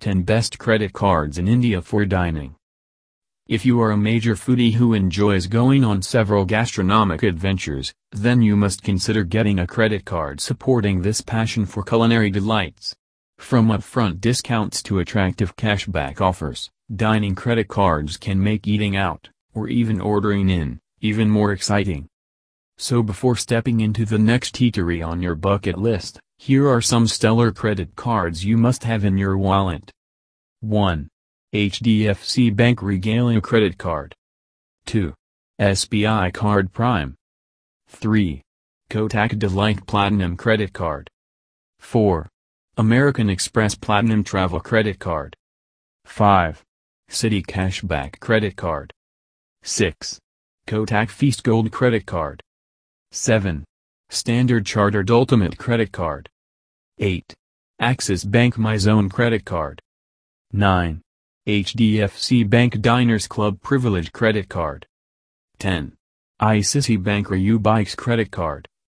10 Best Credit Cards in India for Dining If you are a major foodie who enjoys going on several gastronomic adventures, then you must consider getting a credit card supporting this passion for culinary delights. From upfront discounts to attractive cashback offers, dining credit cards can make eating out, or even ordering in, even more exciting. So before stepping into the next eatery on your bucket list, here are some stellar credit cards you must have in your wallet. 1. HDFC Bank Regalia Credit Card. 2. SBI Card Prime. 3. Kotak Delight Platinum Credit Card. 4. American Express Platinum Travel Credit Card. 5. Citi Cashback Credit Card. 6. Kotak Feast Gold Credit Card. 7. Standard Chartered Ultimate Credit Card. 8. Axis Bank My Zone Credit Card. 9. HDFC Bank Diners Club Privilege Credit Card. 10. ICICI Bank Rubyx Credit Card.